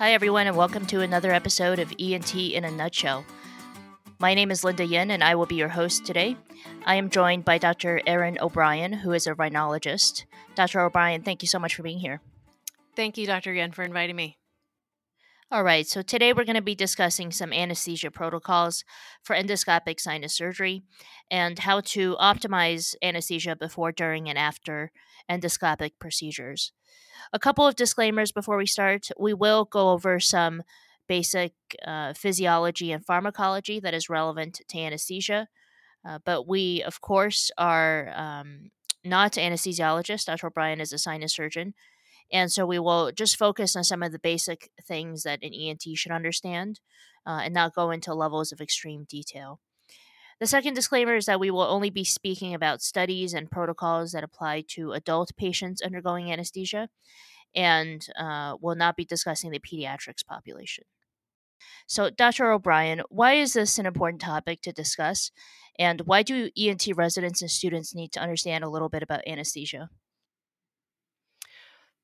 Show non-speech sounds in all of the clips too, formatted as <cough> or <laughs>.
Hi, everyone, and welcome to another episode of ENT in a Nutshell. My name is Linda Yin, and I will be your host today. I am joined by Dr. Erin O'Brien, who is a rhinologist. Dr. O'Brien, thank you so much for being here. Thank you, Dr. Yin, for inviting me. All right, so today we're going to be discussing some anesthesia protocols for endoscopic sinus surgery and how to optimize anesthesia before, during, and after endoscopic procedures. A couple of disclaimers before we start. We will go over some basic uh, physiology and pharmacology that is relevant to anesthesia, uh, but we, of course, are um, not anesthesiologists. Dr. O'Brien is a sinus surgeon. And so we will just focus on some of the basic things that an ENT should understand uh, and not go into levels of extreme detail. The second disclaimer is that we will only be speaking about studies and protocols that apply to adult patients undergoing anesthesia and uh, will not be discussing the pediatrics population. So, Dr. O'Brien, why is this an important topic to discuss? And why do ENT residents and students need to understand a little bit about anesthesia?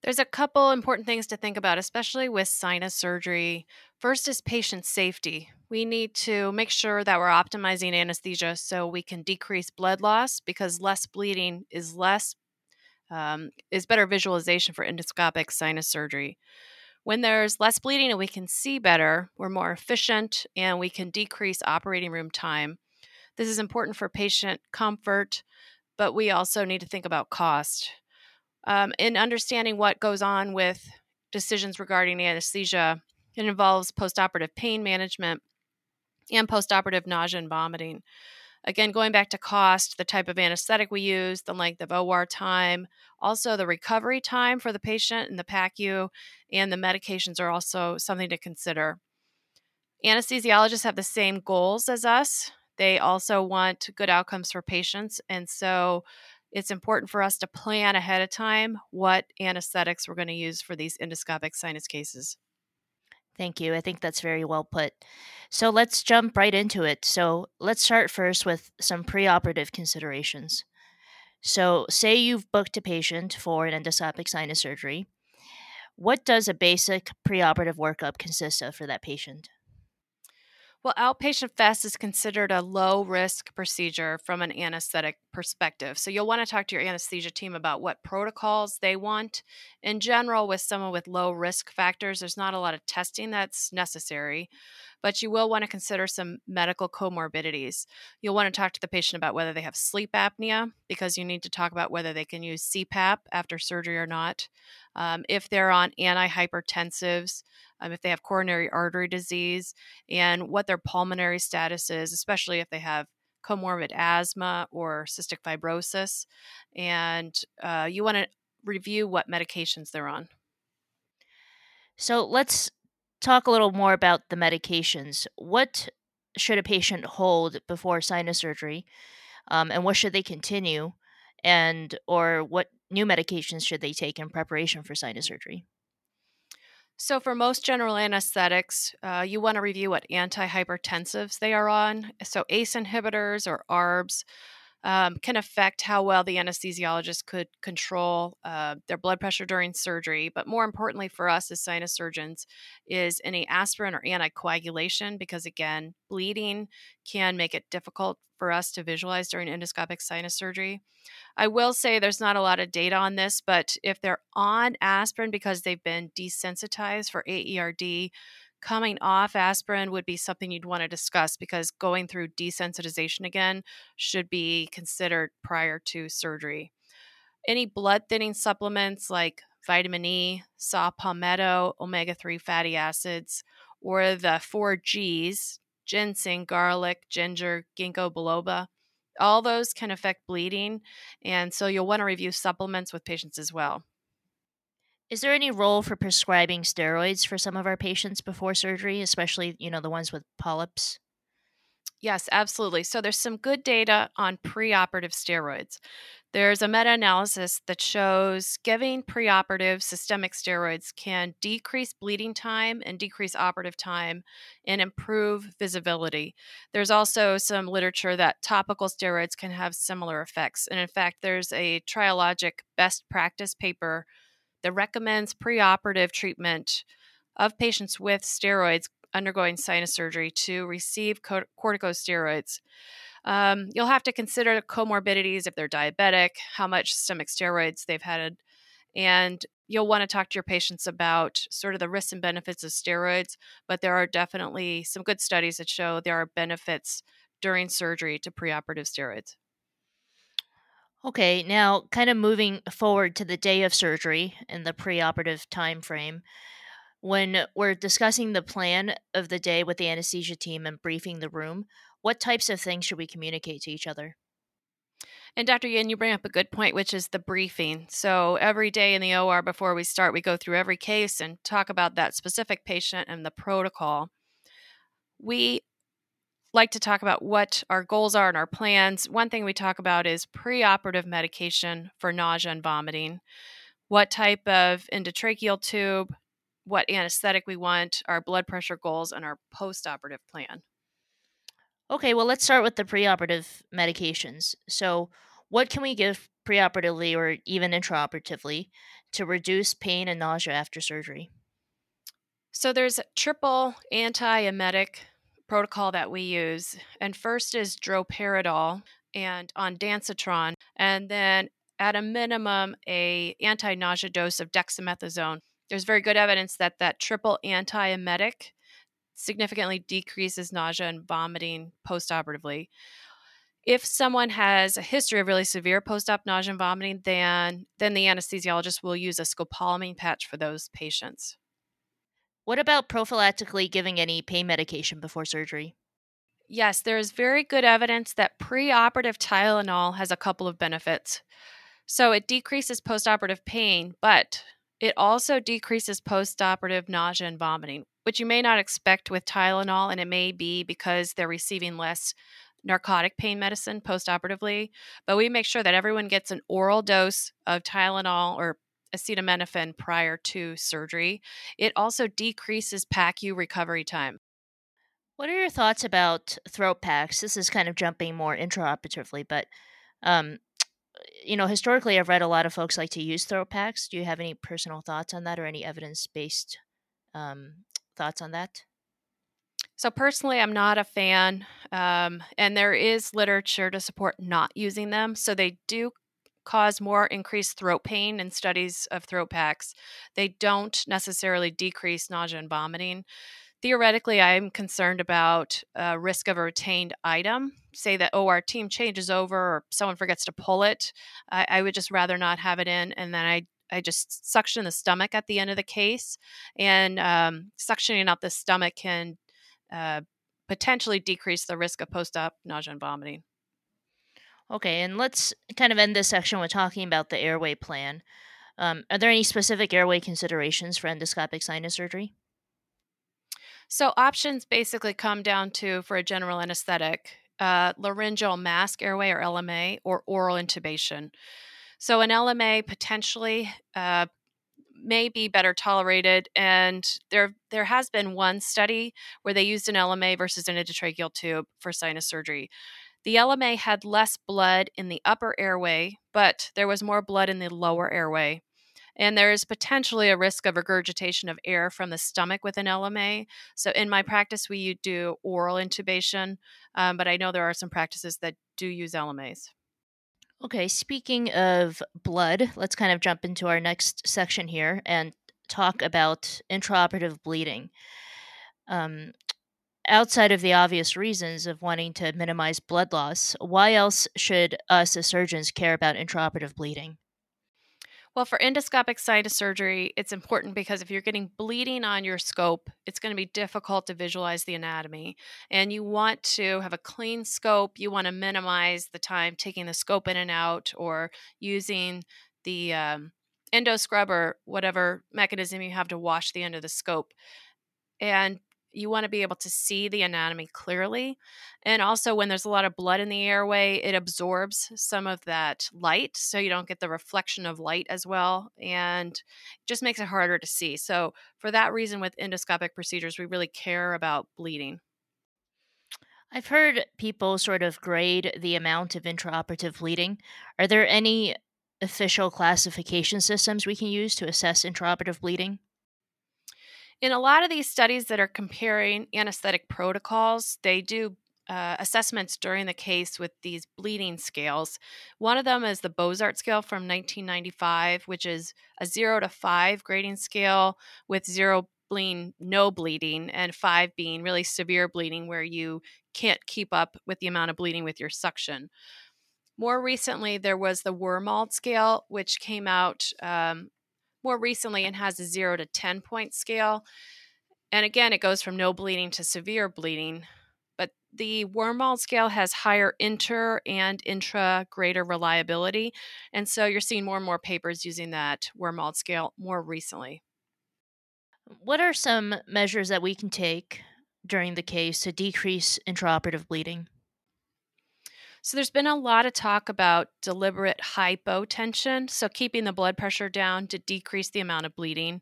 There's a couple important things to think about, especially with sinus surgery. First is patient safety. We need to make sure that we're optimizing anesthesia so we can decrease blood loss because less bleeding is less um, is better visualization for endoscopic sinus surgery. When there's less bleeding and we can see better, we're more efficient and we can decrease operating room time. This is important for patient comfort, but we also need to think about cost um, in understanding what goes on with decisions regarding anesthesia, it involves postoperative pain management and postoperative nausea and vomiting. Again, going back to cost, the type of anesthetic we use, the length of OR time, also the recovery time for the patient and the PACU, and the medications are also something to consider. Anesthesiologists have the same goals as us. They also want good outcomes for patients. And so it's important for us to plan ahead of time what anesthetics we're going to use for these endoscopic sinus cases. Thank you. I think that's very well put. So let's jump right into it. So let's start first with some preoperative considerations. So, say you've booked a patient for an endoscopic sinus surgery. What does a basic preoperative workup consist of for that patient? Well, outpatient FESS is considered a low risk procedure from an anesthetic perspective. So you'll want to talk to your anesthesia team about what protocols they want. In general, with someone with low risk factors, there's not a lot of testing that's necessary but you will want to consider some medical comorbidities. You'll want to talk to the patient about whether they have sleep apnea, because you need to talk about whether they can use CPAP after surgery or not. Um, if they're on antihypertensives, um, if they have coronary artery disease, and what their pulmonary status is, especially if they have comorbid asthma or cystic fibrosis. And uh, you want to review what medications they're on. So let's talk a little more about the medications. What should a patient hold before sinus surgery, um, and what should they continue, and or what new medications should they take in preparation for sinus surgery? So, for most general anesthetics, uh, you want to review what antihypertensives they are on. So, ACE inhibitors or ARBs um, can affect how well the anesthesiologist could control uh, their blood pressure during surgery. But more importantly for us as sinus surgeons is any aspirin or anticoagulation, because again, bleeding can make it difficult for us to visualize during endoscopic sinus surgery. I will say there's not a lot of data on this, but if they're on aspirin because they've been desensitized for AERD, coming off aspirin would be something you'd want to discuss because going through desensitization again should be considered prior to surgery. Any blood thinning supplements like vitamin E, saw palmetto, omega 3 fatty acids, or the four G's ginseng, garlic, ginger, ginkgo biloba. All those can affect bleeding, and so you'll want to review supplements with patients as well. Is there any role for prescribing steroids for some of our patients before surgery, especially, you know, the ones with polyps? Yes, absolutely. So there's some good data on preoperative steroids. There's a meta analysis that shows giving preoperative systemic steroids can decrease bleeding time and decrease operative time and improve visibility. There's also some literature that topical steroids can have similar effects. And in fact, there's a Triological best practice paper that recommends preoperative treatment of patients with steroids undergoing sinus surgery to receive corticosteroids. Um, you'll have to consider comorbidities if they're diabetic, how much systemic steroids they've had, and you'll want to talk to your patients about sort of the risks and benefits of steroids. But there are definitely some good studies that show there are benefits during surgery to preoperative steroids. Okay, now kind of moving forward to the day of surgery and the preoperative time frame. When we're discussing the plan of the day with the anesthesia team and briefing the room, what types of things should we communicate to each other? And Dr. Yin, you bring up a good point, which is the briefing. So every day in the OR before we start, we go through every case and talk about that specific patient and the protocol. We like to talk about what our goals are and our plans. One thing we talk about is preoperative medication for nausea and vomiting, what type of endotracheal tube, what anesthetic we want, our blood pressure goals, and our postoperative plan. Okay, well, let's start with the preoperative medications. So, what can we give preoperatively or even intraoperatively to reduce pain and nausea after surgery? So, there's triple antiemetic protocol that we use. And first is droperidol and ondansetron, and then at a minimum, a anti-nausea dose of dexamethasone. There's very good evidence that that triple antiemetic significantly decreases nausea and vomiting postoperatively. If someone has a history of really severe post-op nausea and vomiting, then then the anesthesiologist will use a scopolamine patch for those patients. What about prophylactically giving any pain medication before surgery? Yes, there is very good evidence that preoperative Tylenol has a couple of benefits. So it decreases postoperative pain, but it also decreases postoperative nausea and vomiting, which you may not expect with Tylenol, and it may be because they're receiving less narcotic pain medicine postoperatively. But we make sure that everyone gets an oral dose of Tylenol or acetaminophen prior to surgery. It also decreases PACU recovery time. What are your thoughts about throat packs? This is kind of jumping more intraoperatively, but um, <tsk> you know, historically, I've read a lot of folks like to use throat packs. Do you have any personal thoughts on that, or any evidence-based um, <tsk> thoughts on that? So personally, I'm not a fan, um, and there is literature to support not using them. So they do cause more increased throat pain in studies of throat packs. They don't necessarily decrease nausea and vomiting. Theoretically, I'm concerned about uh, risk of a retained item. Say that, oh, our team changes over or someone forgets to pull it. I, I would just rather not have it in. And then I I just suction the stomach at the end of the case, and um, suctioning out the stomach can uh, potentially decrease the risk of post-op nausea and vomiting. Okay, and let's kind of end this section with talking about the airway plan. Um, are there any specific airway considerations for endoscopic sinus surgery? So, options basically come down to for a general anesthetic, uh, laryngeal mask airway or LMA, or oral intubation. So, an LMA potentially uh, may be better tolerated, and there there has been one study where they used an LMA versus an endotracheal tube for sinus surgery. The LMA had less blood in the upper airway, but there was more blood in the lower airway. And there is potentially a risk of regurgitation of air from the stomach with an LMA. So, in my practice, we do oral intubation, um, but I know there are some practices that do use LMAs. Okay, speaking of blood, let's kind of jump into our next section here and talk about intraoperative bleeding. Um, outside of the obvious reasons of wanting to minimize blood loss, why else should us as surgeons care about intraoperative bleeding? Well, for endoscopic sinus surgery, it's important because if you're getting bleeding on your scope, it's going to be difficult to visualize the anatomy. And you want to have a clean scope. You want to minimize the time taking the scope in and out or using the um, endo scrub or whatever mechanism you have to wash the end of the scope. And you want to be able to see the anatomy clearly. And also, when there's a lot of blood in the airway, it absorbs some of that light. So you don't get the reflection of light as well. And just makes it harder to see. So, for that reason, with endoscopic procedures, we really care about bleeding. I've heard people sort of grade the amount of intraoperative bleeding. Are there any official classification systems we can use to assess intraoperative bleeding? In a lot of these studies that are comparing anesthetic protocols, they do uh, assessments during the case with these bleeding scales. One of them is the Boezaart scale from 1995, which is a zero to five grading scale with zero being no bleeding and five being really severe bleeding where you can't keep up with the amount of bleeding with your suction. More recently, there was the Wormald scale, which came out um, more recently and has a zero to 10 point scale. And again, it goes from no bleeding to severe bleeding. But the Wormald scale has higher inter and intra rater reliability. And so you're seeing more and more papers using that Wormald scale more recently. What are some measures that we can take during the case to decrease intraoperative bleeding? So there's been a lot of talk about deliberate hypotension, so keeping the blood pressure down to decrease the amount of bleeding.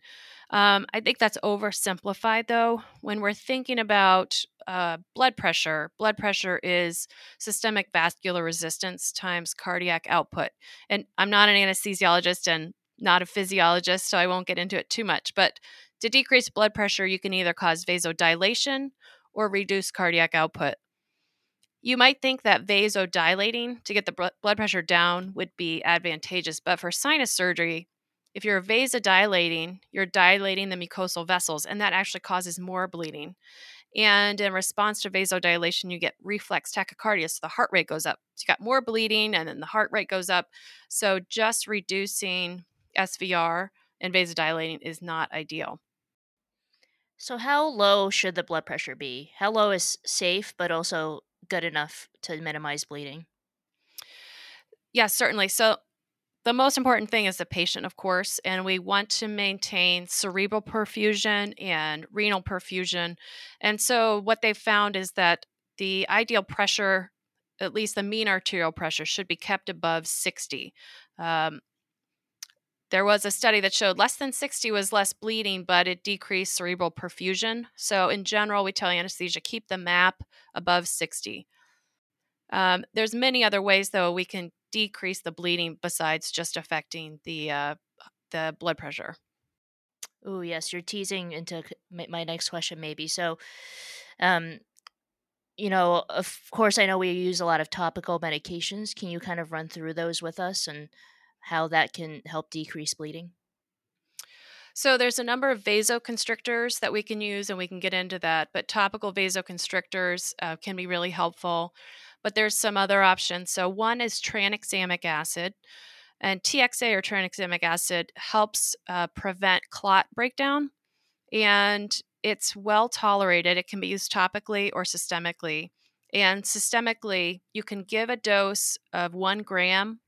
Um, I think that's oversimplified, though. When we're thinking about uh, blood pressure, blood pressure is systemic vascular resistance times cardiac output. And I'm not an anesthesiologist and not a physiologist, so I won't get into it too much. But to decrease blood pressure, you can either cause vasodilation or reduce cardiac output. You might think that vasodilating to get the blood pressure down would be advantageous, but for sinus surgery, if you're vasodilating, you're dilating the mucosal vessels, and that actually causes more bleeding. And in response to vasodilation, you get reflex tachycardia, so the heart rate goes up. So you got more bleeding, and then the heart rate goes up. So just reducing SVR and vasodilating is not ideal. So, how low should the blood pressure be? How low is safe, but also good enough to minimize bleeding? Yes, certainly. So the most important thing is the patient, of course, and we want to maintain cerebral perfusion and renal perfusion. And so what they've found is that the ideal pressure, at least the mean arterial pressure, should be kept above 60. Um, there was a study that showed less than 60 was less bleeding, but it decreased cerebral perfusion. So, in general, we tell anesthesia keep the map above 60. Um, there's many other ways, though, we can decrease the bleeding besides just affecting the uh, the blood pressure. Oh yes, you're teasing into my next question, maybe. So, um, you know, of course, I know we use a lot of topical medications. Can you kind of run through those with us and how that can help decrease bleeding? So there's a number of vasoconstrictors that we can use, and we can get into that. But topical vasoconstrictors uh, can be really helpful. But there's some other options. So one is tranexamic acid, and TXA or tranexamic acid helps uh, prevent clot breakdown, and it's well tolerated. It can be used topically or systemically. And systemically, you can give a dose of one gram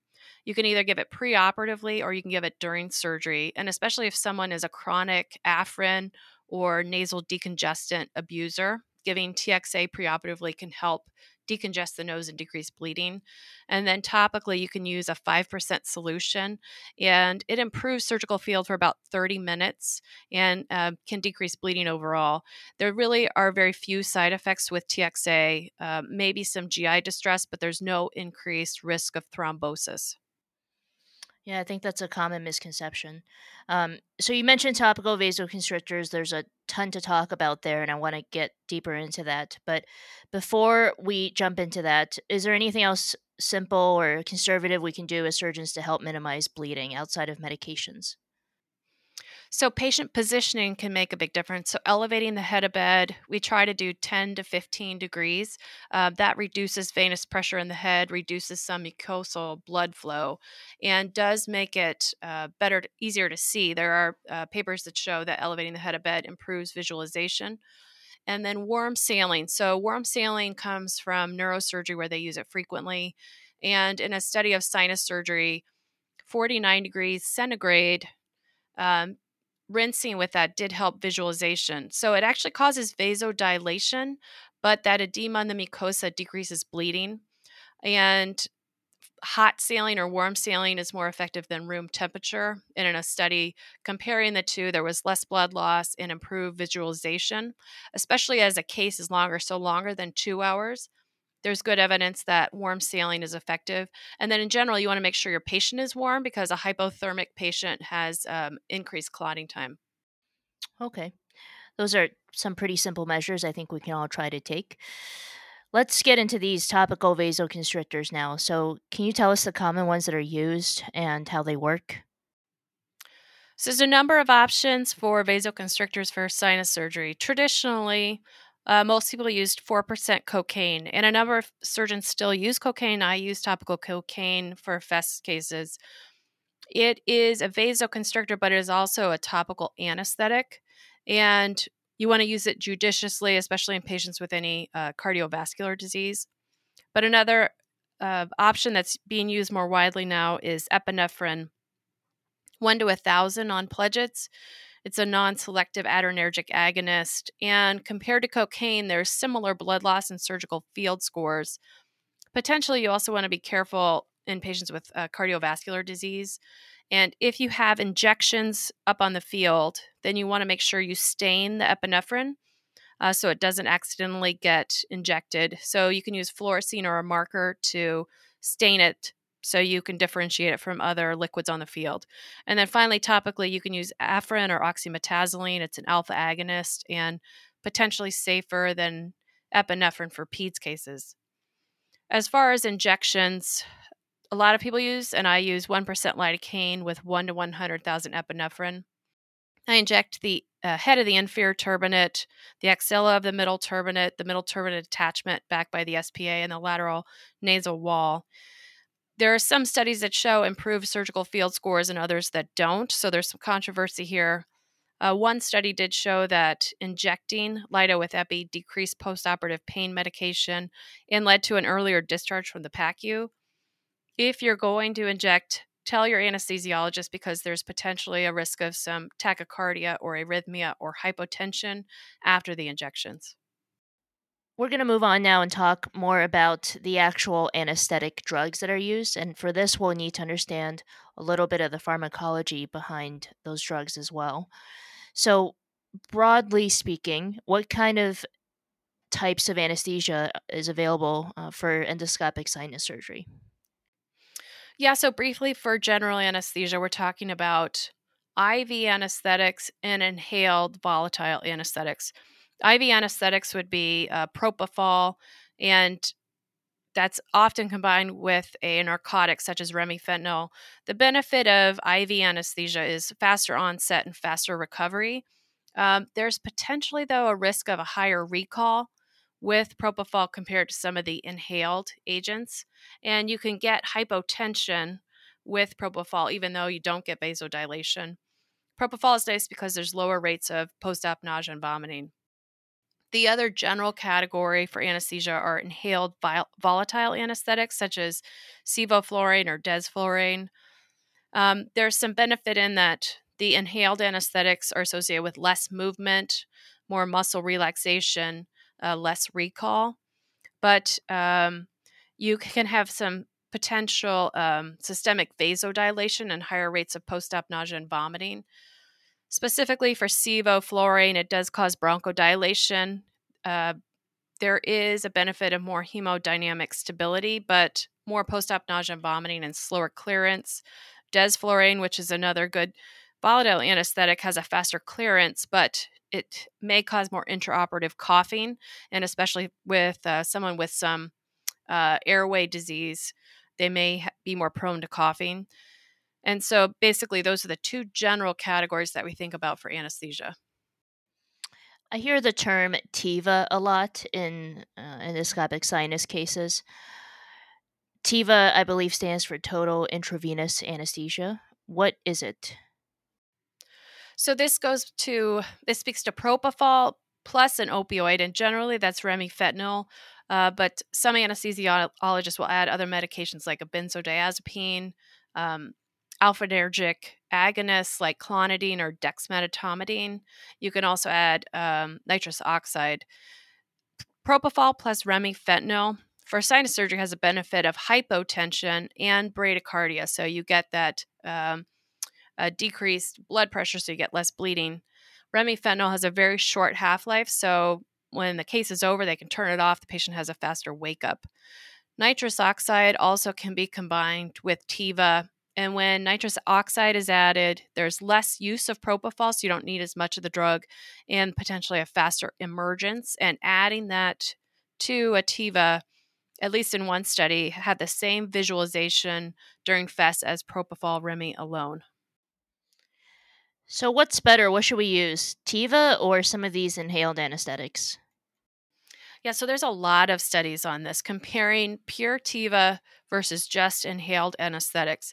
you can either give it preoperatively or you can give it during surgery. And especially if someone is a chronic Afrin or nasal decongestant abuser, giving TXA preoperatively can help decongest the nose and decrease bleeding. And then topically, you can use a 5% solution, and it improves surgical field for about 30 minutes and uh, can decrease bleeding overall. There really are very few side effects with TXA, uh, maybe some GI distress, but there's no increased risk of thrombosis. Yeah, I think that's a common misconception. Um, so you mentioned topical vasoconstrictors. There's a ton to talk about there, and I want to get deeper into that. But before we jump into that, is there anything else simple or conservative we can do as surgeons to help minimize bleeding outside of medications? So, patient positioning can make a big difference. So, elevating the head of bed, we try to do 10 to 15 degrees. Uh, that reduces venous pressure in the head, reduces some mucosal blood flow, and does make it uh, better, easier to see. There are uh, papers that show that elevating the head of bed improves visualization. And then warm saline. So, warm saline comes from neurosurgery where they use it frequently. And in a study of sinus surgery, 49 degrees centigrade um, rinsing with that did help visualization. So it actually causes vasodilation, but that edema in the mucosa decreases bleeding. And hot saline or warm saline is more effective than room temperature. And in a study comparing the two, there was less blood loss and improved visualization, especially as a case is longer, so longer than two hours there's good evidence that warm saline is effective. And then in general, you want to make sure your patient is warm because a hypothermic patient has um, increased clotting time. Okay. Those are some pretty simple measures I think we can all try to take. Let's get into these topical vasoconstrictors now. So, can you tell us the common ones that are used and how they work? So, there's a number of options for vasoconstrictors for sinus surgery. Traditionally, uh, most people used 4% cocaine, and a number of surgeons still use cocaine. I use topical cocaine for FESS cases. It is a vasoconstrictor, but it is also a topical anesthetic. And you want to use it judiciously, especially in patients with any uh, cardiovascular disease. But another uh, option that's being used more widely now is epinephrine, one to a thousand on pledgets. It's a non selective adrenergic agonist. And compared to cocaine, there's similar blood loss and surgical field scores. Potentially, you also want to be careful in patients with uh, cardiovascular disease. And if you have injections up on the field, then you want to make sure you stain the epinephrine uh, so it doesn't accidentally get injected. So you can use fluorescein or a marker to stain it so you can differentiate it from other liquids on the field. And then finally, topically, you can use Afrin or oxymetazoline. It's an alpha agonist and potentially safer than epinephrine for PEDS cases. As far as injections, a lot of people use, and I use 1% lidocaine with 1 to 100,000 epinephrine. I inject the uh, head of the inferior turbinate, the axilla of the middle turbinate, the middle turbinate attachment back by the SPA, and the lateral nasal wall. There are some studies that show improved surgical field scores and others that don't, so there's some controversy here. Uh, one study did show that injecting Lido with epi decreased postoperative pain medication and led to an earlier discharge from the PACU if you're going to inject, tell your anesthesiologist because there's potentially a risk of some tachycardia or arrhythmia or hypotension after the injections. We're going to move on now and talk more about the actual anesthetic drugs that are used. And for this, we'll need to understand a little bit of the pharmacology behind those drugs as well. So, broadly speaking, what kind of types of anesthesia is available uh, for endoscopic sinus surgery? Yeah, so briefly for general anesthesia, we're talking about IV anesthetics and inhaled volatile anesthetics. IV anesthetics would be uh, propofol, and that's often combined with a narcotic such as remifentanil. The benefit of IV anesthesia is faster onset and faster recovery. Um, there's potentially, though, a risk of a higher recall with propofol compared to some of the inhaled agents. And you can get hypotension with propofol, even though you don't get vasodilation. Propofol is nice because there's lower rates of post op nausea and vomiting. The other general category for anesthesia are inhaled volatile anesthetics, such as sevoflurane or desflurane. Um, there's some benefit in that the inhaled anesthetics are associated with less movement, more muscle relaxation, uh, less recall. But um, you can have some potential um, systemic vasodilation and higher rates of post op nausea and vomiting. Specifically for sevoflurane, it does cause bronchodilation. Uh, there is a benefit of more hemodynamic stability, but more post op nausea and vomiting and slower clearance. Desflurane, which is another good volatile anesthetic, has a faster clearance, but it may cause more intraoperative coughing, and especially with uh, someone with some uh, airway disease, they may be more prone to coughing. And so, basically, those are the two general categories that we think about for anesthesia. I hear the term TIVA a lot in uh, endoscopic sinus cases. TIVA, I believe, stands for total intravenous anesthesia. What is it? So this goes to this speaks to propofol plus an opioid, and generally that's remifentanil. Uh, but some anesthesiologists will add other medications like a benzodiazepine, um, alpha-nergic agonists like clonidine or dexmedetomidine. You can also add um, nitrous oxide. Propofol plus remifentanil for sinus surgery has a benefit of hypotension and bradycardia. So you get that um, decreased blood pressure so you get less bleeding. Remifentanil has a very short half life, so when the case is over, they can turn it off. The patient has a faster wake up. Nitrous oxide also can be combined with TIVA And when nitrous oxide is added, there's less use of propofol, so you don't need as much of the drug and potentially a faster emergence. And adding that to Ativa, at least in one study, had the same visualization during FESS as propofol Remy alone. So, what's better? What should we use, Tiva or some of these inhaled anesthetics? Yeah, so there's a lot of studies on this comparing pure Tiva versus just inhaled anesthetics.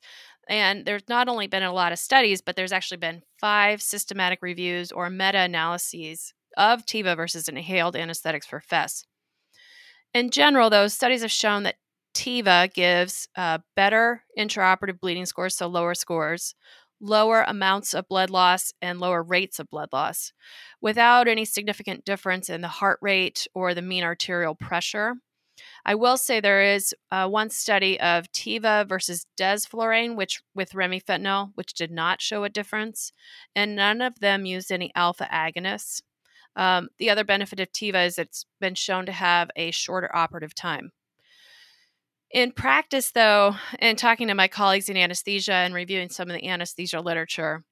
And there's not only been a lot of studies, but there's actually been five systematic reviews or meta analyses of Tiva versus inhaled anesthetics for FESS. In general, those studies have shown that Tiva gives uh, better intraoperative bleeding scores, so lower scores, lower amounts of blood loss, and lower rates of blood loss without any significant difference in the heart rate or the mean arterial pressure. I will say there is uh, one study of Tiva versus desflurane, which with remifentanil, which did not show a difference, and none of them used any alpha agonists. Um, the other benefit of Tiva is it's been shown to have a shorter operative time. In practice, though, and talking to my colleagues in anesthesia and reviewing some of the anesthesia literature,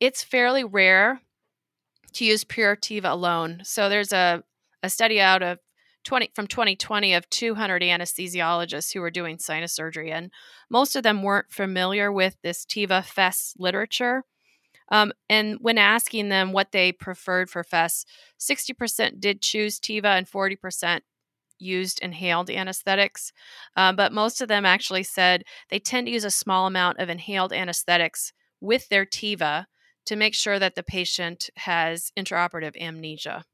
it's fairly rare to use pure Tiva alone. So there's a, a study out of 20 from 2020 of 200 anesthesiologists who were doing sinus surgery, and most of them weren't familiar with this Tiva FESS literature. Um, and when asking them what they preferred for FESS, 60% did choose Tiva and 40% used inhaled anesthetics. Um, but most of them actually said they tend to use a small amount of inhaled anesthetics with their Tiva to make sure that the patient has intraoperative amnesia.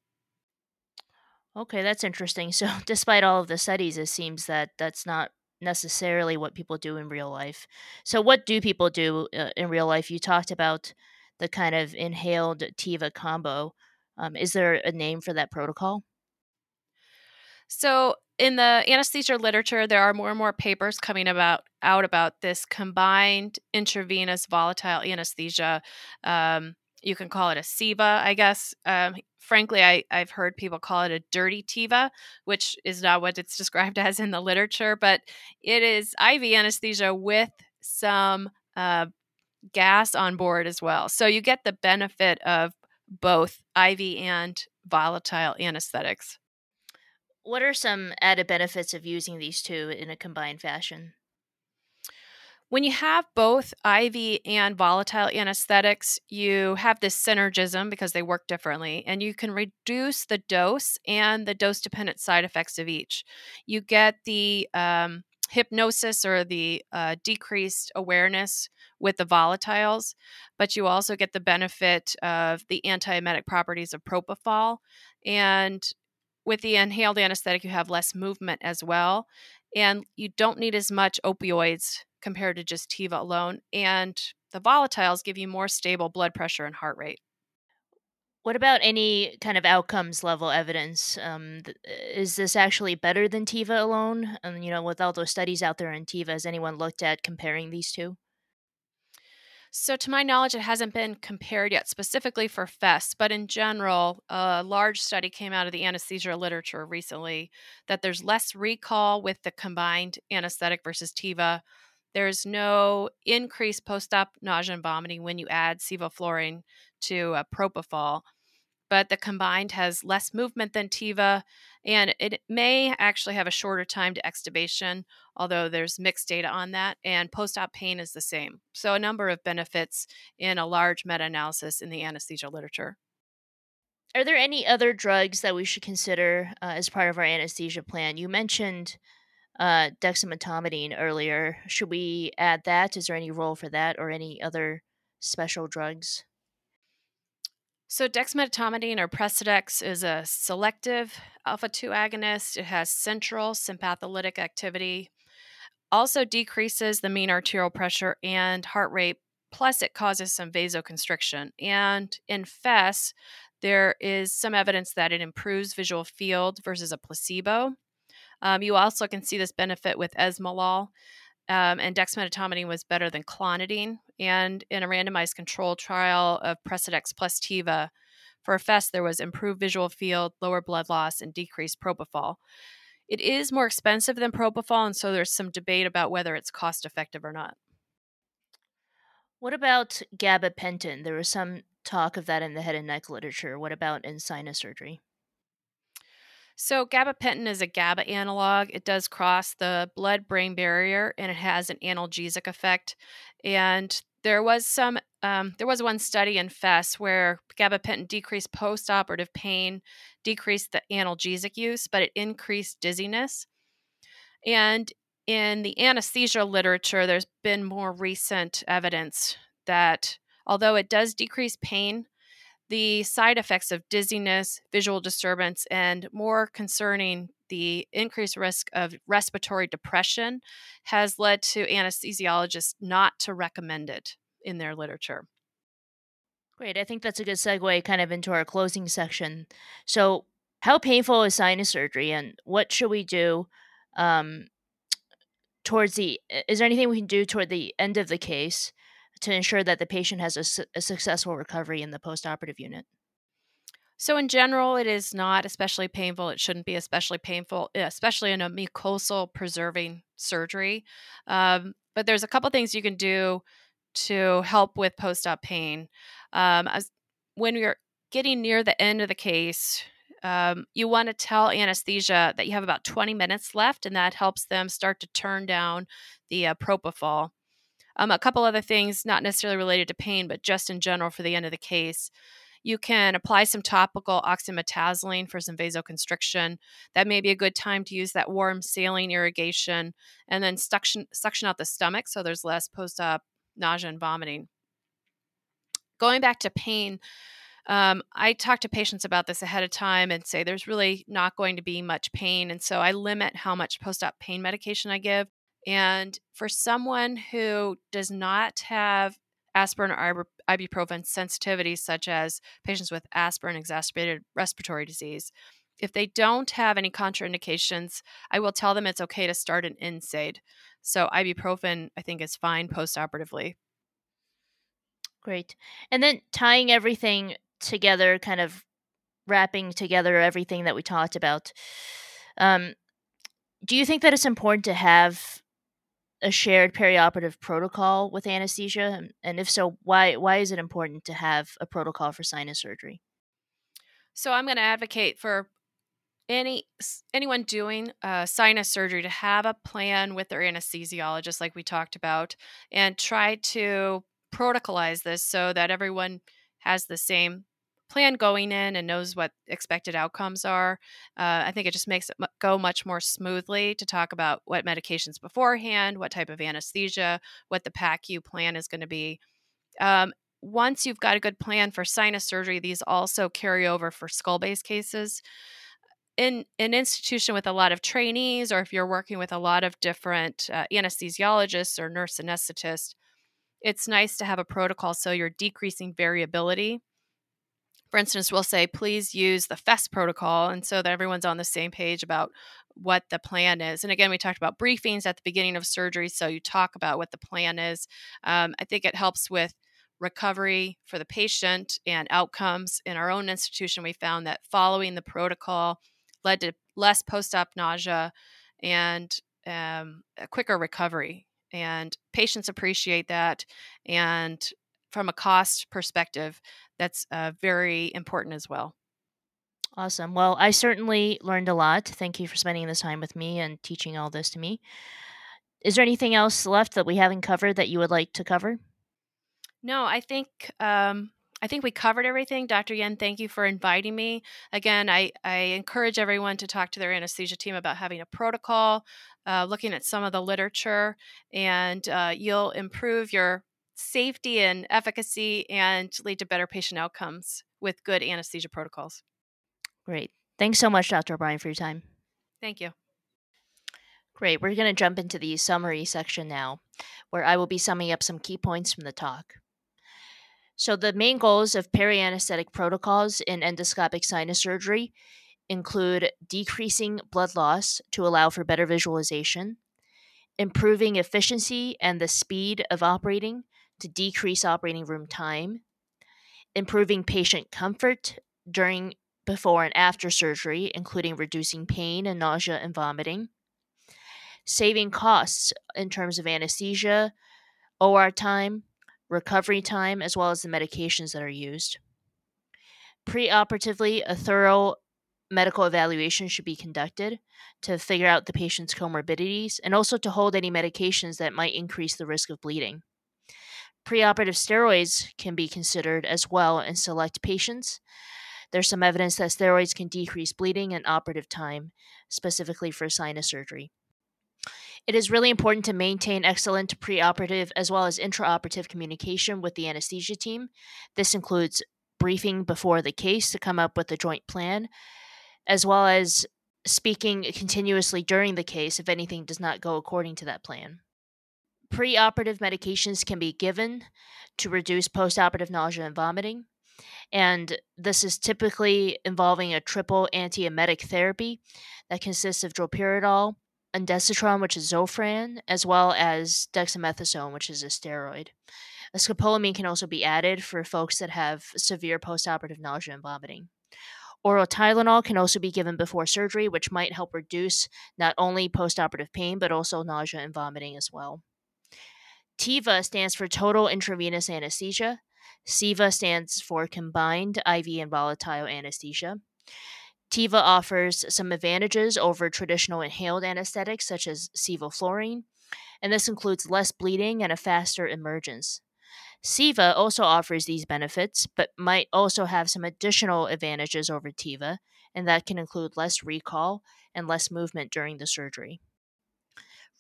Okay, that's interesting. So, <laughs> despite all of the studies, it seems that that's not necessarily what people do in real life. So, what do people do uh, in real life? You talked about the kind of inhaled Tiva combo. Um, is there a name for that protocol? So, in the anesthesia literature, there are more and more papers coming about out about this combined intravenous volatile anesthesia. Um, you can call it a CIVA, I guess. Um, frankly, I, I've heard people call it a dirty TIVA, which is not what it's <laughs> described as in the literature, but it is IV anesthesia with some uh, gas on board as well. So you get the benefit of both IV and volatile anesthetics. What are some added benefits of using these two in a combined fashion? When you have both IV and volatile anesthetics, you have this synergism because they work differently, and you can reduce the dose and the dose dependent side effects of each. You get the um, hypnosis or the uh, decreased awareness with the volatiles, but you also get the benefit of the antiemetic properties of propofol. And with the inhaled anesthetic, you have less movement as well. And you don't need as much opioids compared to just Tiva alone. And the volatiles give you more stable blood pressure and heart rate. What about any kind of outcomes level evidence? Um, th- is this actually better than Tiva alone? And you know, with all those studies out there in Tiva, has anyone looked at comparing these two? So, to my knowledge, it hasn't been compared yet specifically for FESS, but in general, a large study came out of the anesthesia literature recently that there's less recall with the combined anesthetic versus Tiva. There's no increased post op nausea and vomiting when you add sevoflurane to a propofol, but the combined has less movement than Tiva, and it may actually have a shorter time to extubation, although there's mixed data on that, and post op pain is the same. So, a number of benefits in a large meta analysis in the anesthesia literature. Are there any other drugs that we should consider uh, as part of our anesthesia plan? You mentioned uh, earlier. Should we add that? Is there any role for that or any other special drugs? So, dexmedetomidine or Precedex is a selective alpha 2 agonist. It has central sympatholytic activity, also decreases the mean arterial pressure and heart rate, plus, it causes some vasoconstriction. And in FESS, there is some evidence that it improves visual field versus a placebo. Um, you also can see this benefit with esmolol. Um, and dexmedetomidine was better than clonidine. And in a randomized control trial of Precedex plus Tiva, for FESS, there was improved visual field, lower blood loss, and decreased propofol. It is more expensive than propofol, and so there's some debate about whether it's cost effective or not. What about gabapentin? There was some talk of that in the head and neck literature. What about in sinus surgery? So, gabapentin is a GABA analog. It does cross the blood brain barrier and it has an analgesic effect. And there was some, um, there was one study in FESS where gabapentin decreased post-operative pain, decreased the analgesic use, but it increased dizziness. And in the anesthesia literature, there's been more recent evidence that although it does decrease pain, the side effects of dizziness, visual disturbance, and more concerning, the increased risk of respiratory depression has led to anesthesiologists not to recommend it in their literature. Great. I think that's a good segue kind of into our closing section. So, how painful is sinus surgery and what should we do um, towards the is there anything we can do toward the end of the case to ensure that the patient has a, su- a successful recovery in the postoperative unit? So, in general, it is not especially painful. It shouldn't be especially painful, especially in a mucosal preserving surgery. Um, but there's a couple things you can do to help with post op pain. Um, as, when you're getting near the end of the case, um, you want to tell anesthesia that you have about 20 minutes left, and that helps them start to turn down the uh, propofol. Um, a couple other things, not necessarily related to pain, but just in general for the end of the case. You can apply some topical oxymetazoline for some vasoconstriction. That may be a good time to use that warm saline irrigation and then suction, suction out the stomach so there's less post op nausea and vomiting. Going back to pain, um, I talk to patients about this ahead of time and say there's really not going to be much pain. And so I limit how much post op pain medication I give. And for someone who does not have aspirin or ibuprofen sensitivity, such as patients with aspirin exacerbated respiratory disease, if they don't have any contraindications, I will tell them it's okay to start an NSAID. So ibuprofen, I think, is fine postoperatively. Great. And then tying everything together, kind of wrapping together everything that we talked about. Um, do you think that it's important to have a shared perioperative protocol with anesthesia? And if so, why why is it important to have a protocol for sinus surgery? So I'm going to advocate for any anyone doing uh, sinus surgery to have a plan with their anesthesiologist, like we talked about, and try to protocolize this so that everyone has the same plan going in and knows what expected outcomes are. Uh, I think it just makes it go much more smoothly to talk about what medications beforehand, what type of anesthesia, what the PACU plan is going to be. Um, once you've got a good plan for sinus surgery, these also carry over for skull base cases. In an institution with a lot of trainees, or if you're working with a lot of different uh, anesthesiologists or nurse anesthetists, it's nice to have a protocol so you're decreasing variability for instance, we'll say, please use the FESS protocol. And so that everyone's on the same page about what the plan is. And again, we talked about briefings at the beginning of surgery. So you talk about what the plan is. Um, I think it helps with recovery for the patient and outcomes. In our own institution, we found that following the protocol led to less post op nausea and um, a quicker recovery. And patients appreciate that. And from a cost perspective, that's uh, very important as well. Awesome. Well, I certainly learned a lot. Thank you for spending this time with me and teaching all this to me. Is there anything else left that we haven't covered that you would like to cover? No, I think um, I think we covered everything. Dr. Yin, thank you for inviting me. Again, I, I encourage everyone to talk to their anesthesia team about having a protocol, uh, looking at some of the literature, and uh, you'll improve your safety and efficacy and lead to better patient outcomes with good anesthesia protocols. Great. Thanks so much, Dr. O'Brien, for your time. Thank you. Great. We're going to jump into the summary section now, where I will be summing up some key points from the talk. So, the main goals of perianesthetic protocols in endoscopic sinus surgery include decreasing blood loss to allow for better visualization, improving efficiency and the speed of operating to decrease operating room time, improving patient comfort during, before, and after surgery, including reducing pain and nausea and vomiting, saving costs in terms of anesthesia, OR time, recovery time, as well as the medications that are used. Preoperatively, a thorough medical evaluation should be conducted to figure out the patient's comorbidities and also to hold any medications that might increase the risk of bleeding. Preoperative steroids can be considered as well in select patients. There's some evidence that steroids can decrease bleeding and operative time, specifically for sinus surgery. It is really important to maintain excellent preoperative as well as intraoperative communication with the anesthesia team. This includes briefing before the case to come up with a joint plan, as well as speaking continuously during the case if anything does not go according to that plan. Preoperative medications can be given to reduce postoperative nausea and vomiting. And this is typically involving a triple antiemetic therapy that consists of droperidol, ondansetron, which is Zofran, as well as dexamethasone, which is a steroid. Scopolamine can also be added for folks that have severe postoperative nausea and vomiting. Oral Tylenol can also be given before surgery, which might help reduce not only postoperative pain, but also nausea and vomiting as well. TIVA stands for Total Intravenous Anesthesia. CIVA stands for Combined IV and Volatile Anesthesia. TIVA offers some advantages over traditional inhaled anesthetics such as sevoflurane, and this includes less bleeding and a faster emergence. CIVA also offers these benefits, but might also have some additional advantages over TIVA, and that can include less recall and less movement during the surgery.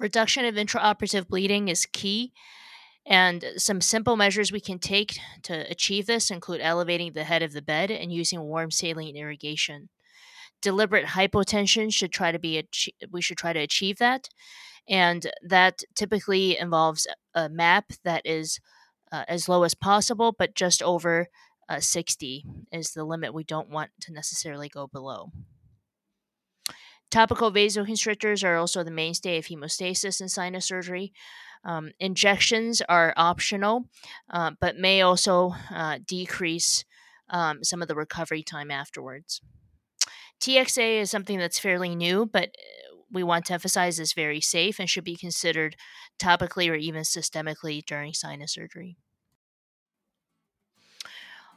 Reduction of intraoperative bleeding is key, and some simple measures we can take to achieve this include elevating the head of the bed and using warm saline irrigation. Deliberate hypotension should try to be we should try to achieve that and that typically involves a map that is uh, as low as possible but just over uh, 60 is the limit we don't want to necessarily go below topical vasoconstrictors are also the mainstay of hemostasis in sinus surgery um, injections are optional uh, but may also uh, decrease um, some of the recovery time afterwards TXA is something that's fairly new, but uh, we want to emphasize is very safe and should be considered topically or even systemically during sinus surgery.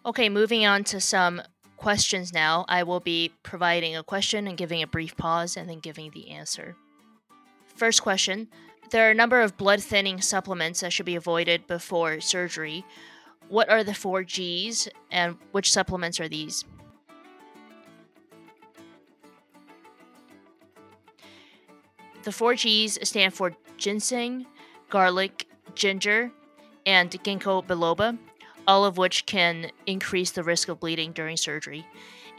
Okay, moving on to some questions now. I will be providing a question and giving a brief pause and then giving the answer. First question There are a number of blood thinning supplements that should be avoided before surgery. What are the four G's and which supplements are these? The four G's stand for ginseng, garlic, ginger, and ginkgo biloba, all of which can increase the risk of bleeding during surgery.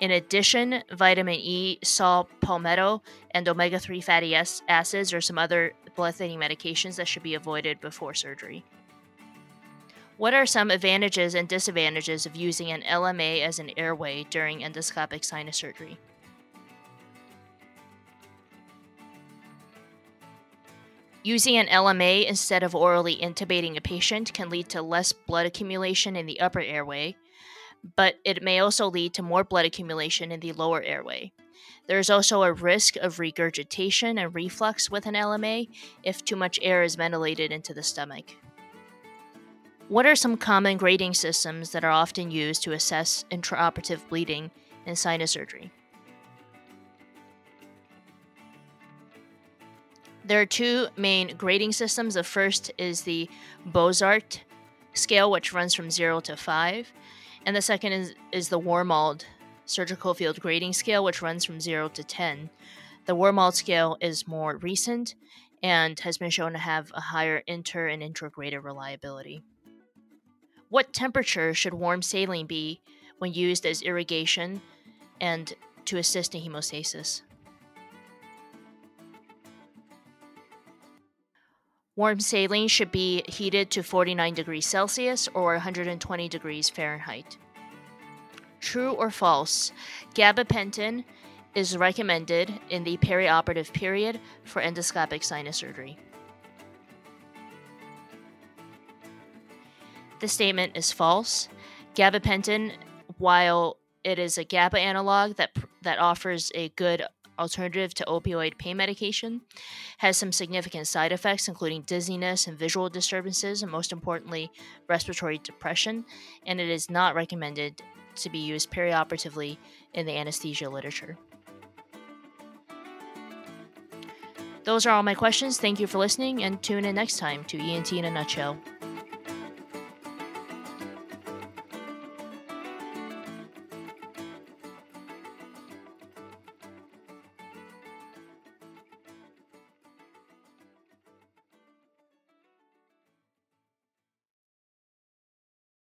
In addition, vitamin E, saw palmetto, and omega 3 fatty acids are some other blood thinning medications that should be avoided before surgery. What are some advantages and disadvantages of using an LMA as an airway during endoscopic sinus surgery? Using an LMA instead of orally intubating a patient can lead to less blood accumulation in the upper airway, but it may also lead to more blood accumulation in the lower airway. There is also a risk of regurgitation and reflux with an LMA if too much air is ventilated into the stomach. What are some common grading systems that are often used to assess intraoperative bleeding in sinus surgery? There are two main grading systems. The first is the Boezaart scale, which runs from 0 to 5. And the second is, is the Wormald surgical field grading scale, which runs from 0 to 10. The Wormald scale is more recent and has been shown to have a higher inter and intra rater reliability. What temperature should warm saline be when used as irrigation and to assist in hemostasis? Warm saline should be heated to 49 degrees Celsius or 120 degrees Fahrenheit. True or false? Gabapentin is recommended in the perioperative period for endoscopic sinus surgery. The statement is false. Gabapentin, while it is a GABA analog that that offers a good alternative to opioid pain medication, has some significant side effects, including dizziness and visual disturbances, and most importantly, respiratory depression, and it is not recommended to be used perioperatively in the anesthesia literature. Those are all my questions. Thank you for listening, and tune in next time to ENT in a Nutshell.